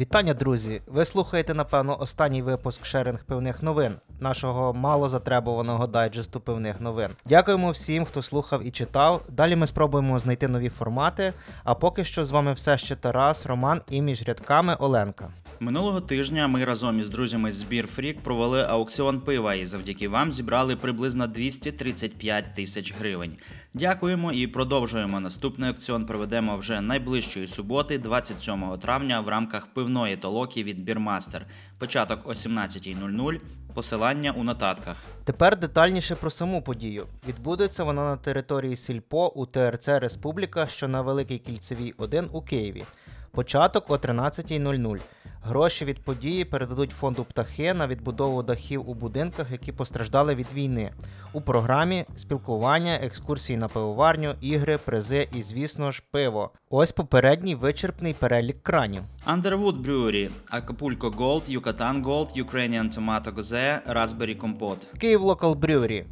Вітання, друзі! Ви слухаєте, напевно, останній випуск шеринг пивних новин, нашого мало затребуваного дайджесту пивних новин. Дякуємо всім, хто слухав і читав. Далі ми спробуємо знайти нові формати. А поки що з вами все ще Тарас, Роман і між рядками Оленка. Минулого тижня ми разом із друзями з Beer Freak провели аукціон пива і завдяки вам зібрали приблизно 235 тисяч гривень. Дякуємо і продовжуємо. Наступний аукціон проведемо вже найближчої суботи, 27 травня, в рамках пивної толоки від Бірмастер. Початок о 17.00. Посилання у нотатках. Тепер детальніше про саму подію. Відбудеться вона на території Сільпо у ТРЦ Республіка, що на Великій Кільцевій 1 у Києві. Початок о 13.00. Гроші від події передадуть фонду птахи на відбудову дахів у будинках, які постраждали від війни. У програмі спілкування, екскурсії на пивоварню, ігри, призи і, звісно ж, пиво. Ось попередній вичерпний перелік кранів. Underwood Brewery, Acapulco Gold, Yucatan Gold, Ukrainian Tomato Goze, Raspberry Compote. Київ Local Brewery,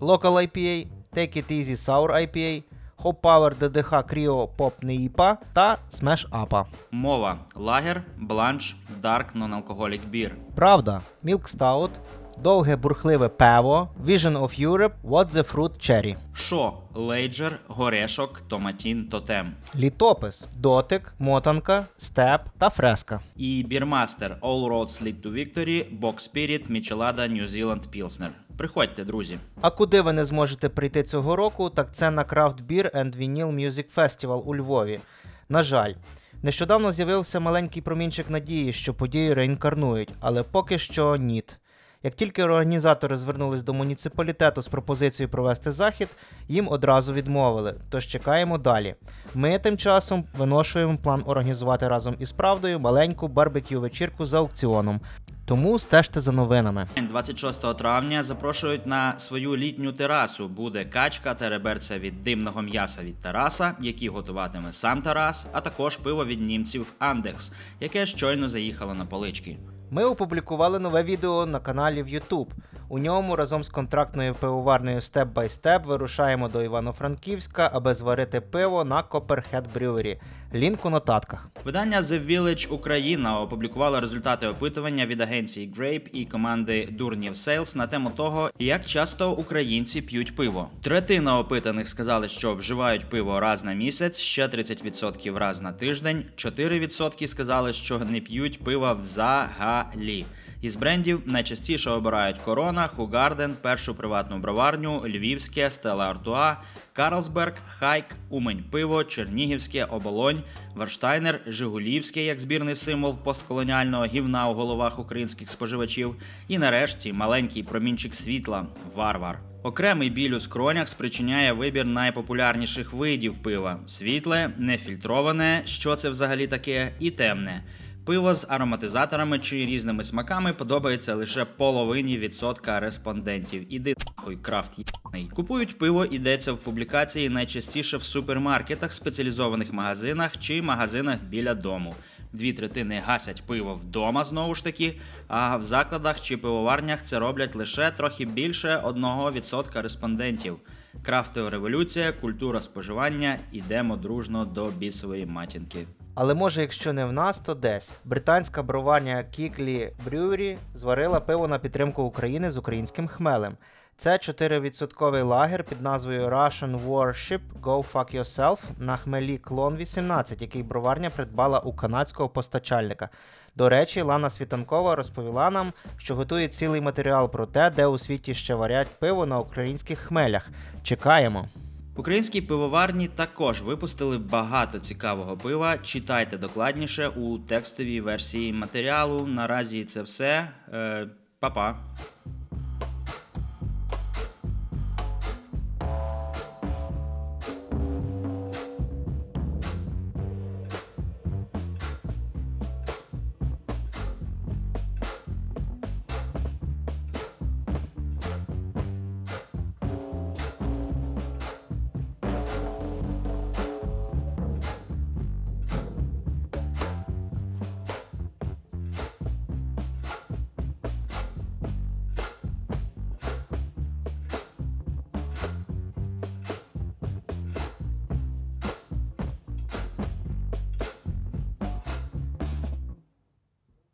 Local IPA, Take It Easy Sour IPA, Hop Power DDH Cryo Pop NEIPA та Smash Апа. Мова Лагер, Бланш, Dark Non-Alcoholic Beer. Правда, Milk Stout, довге бурхливе пево, Vision of Europe, What the Fruit Cherry. Шо, Лейджер, Горешок, Томатін, Тотем. Літопис, дотик, мотанка, степ та фреска. І Бірмастер All Roads Lead to Victory, Box Spirit, Мічелада, New Zealand Pilsner. Приходьте, друзі. А куди ви не зможете прийти цього року, так це на Craft Beer and Vinyl Music Festival у Львові. На жаль, нещодавно з'явився маленький промінчик надії, що подію реінкарнують, але поки що ніт. Як тільки організатори звернулись до муніципалітету з пропозицією провести захід, їм одразу відмовили. Тож чекаємо далі. Ми тим часом виношуємо план організувати разом із правдою маленьку барбекю вечірку за аукціоном. Тому стежте за новинами. 26 травня запрошують на свою літню терасу. Буде качка та реберця від димного м'яса від Тараса, які готуватиме сам Тарас, а також пиво від німців Андекс, яке щойно заїхало на полички. Ми опублікували нове відео на каналі в YouTube. У ньому разом з контрактною пивоварнею Step by Step вирушаємо до Івано-Франківська, аби зварити пиво на Copperhead Brewery. Лінк у нотатках. Видання The Village Україна опублікувало результати опитування від агенції Grape і команди Дурнів Sales на тему того, як часто українці п'ють пиво. Третина опитаних сказали, що вживають пиво раз на місяць, ще 30% раз на тиждень, 4% сказали, що не п'ють пива взагалі. Із брендів найчастіше обирають Корона, Хугарден, першу приватну броварню, Львівське, Стела Артуа, Карлсберг, Хайк, Умень Пиво, Чернігівське, Оболонь, Варштайнер, Жигулівське як збірний символ постколоніального гівна у головах українських споживачів. І нарешті маленький промінчик світла Варвар. Окремий біль у скронях спричиняє вибір найпопулярніших видів пива: світле, нефільтроване, що це взагалі таке, і темне. Пиво з ароматизаторами чи різними смаками подобається лише половині відсотка респондентів. Іди нахуй, крафт єбаний. Купують пиво, йдеться в публікації найчастіше в супермаркетах, спеціалізованих магазинах чи магазинах біля дому. Дві третини гасять пиво вдома знову ж таки, а в закладах чи пивоварнях це роблять лише трохи більше 1% респондентів. Крафтова революція, культура споживання, ідемо дружно до бісової матінки. Але може, якщо не в нас, то десь. Британська броварня Kickley Brewery зварила пиво на підтримку України з українським хмелем. Це 4% лагер під назвою Russian Warship Go Fuck Yourself на хмелі Клон 18, який броварня придбала у канадського постачальника. До речі, Лана Світанкова розповіла нам, що готує цілий матеріал про те, де у світі ще варять пиво на українських хмелях. Чекаємо. Українські пивоварні також випустили багато цікавого пива. Читайте докладніше у текстовій версії матеріалу. Наразі це все. Е, Па-па.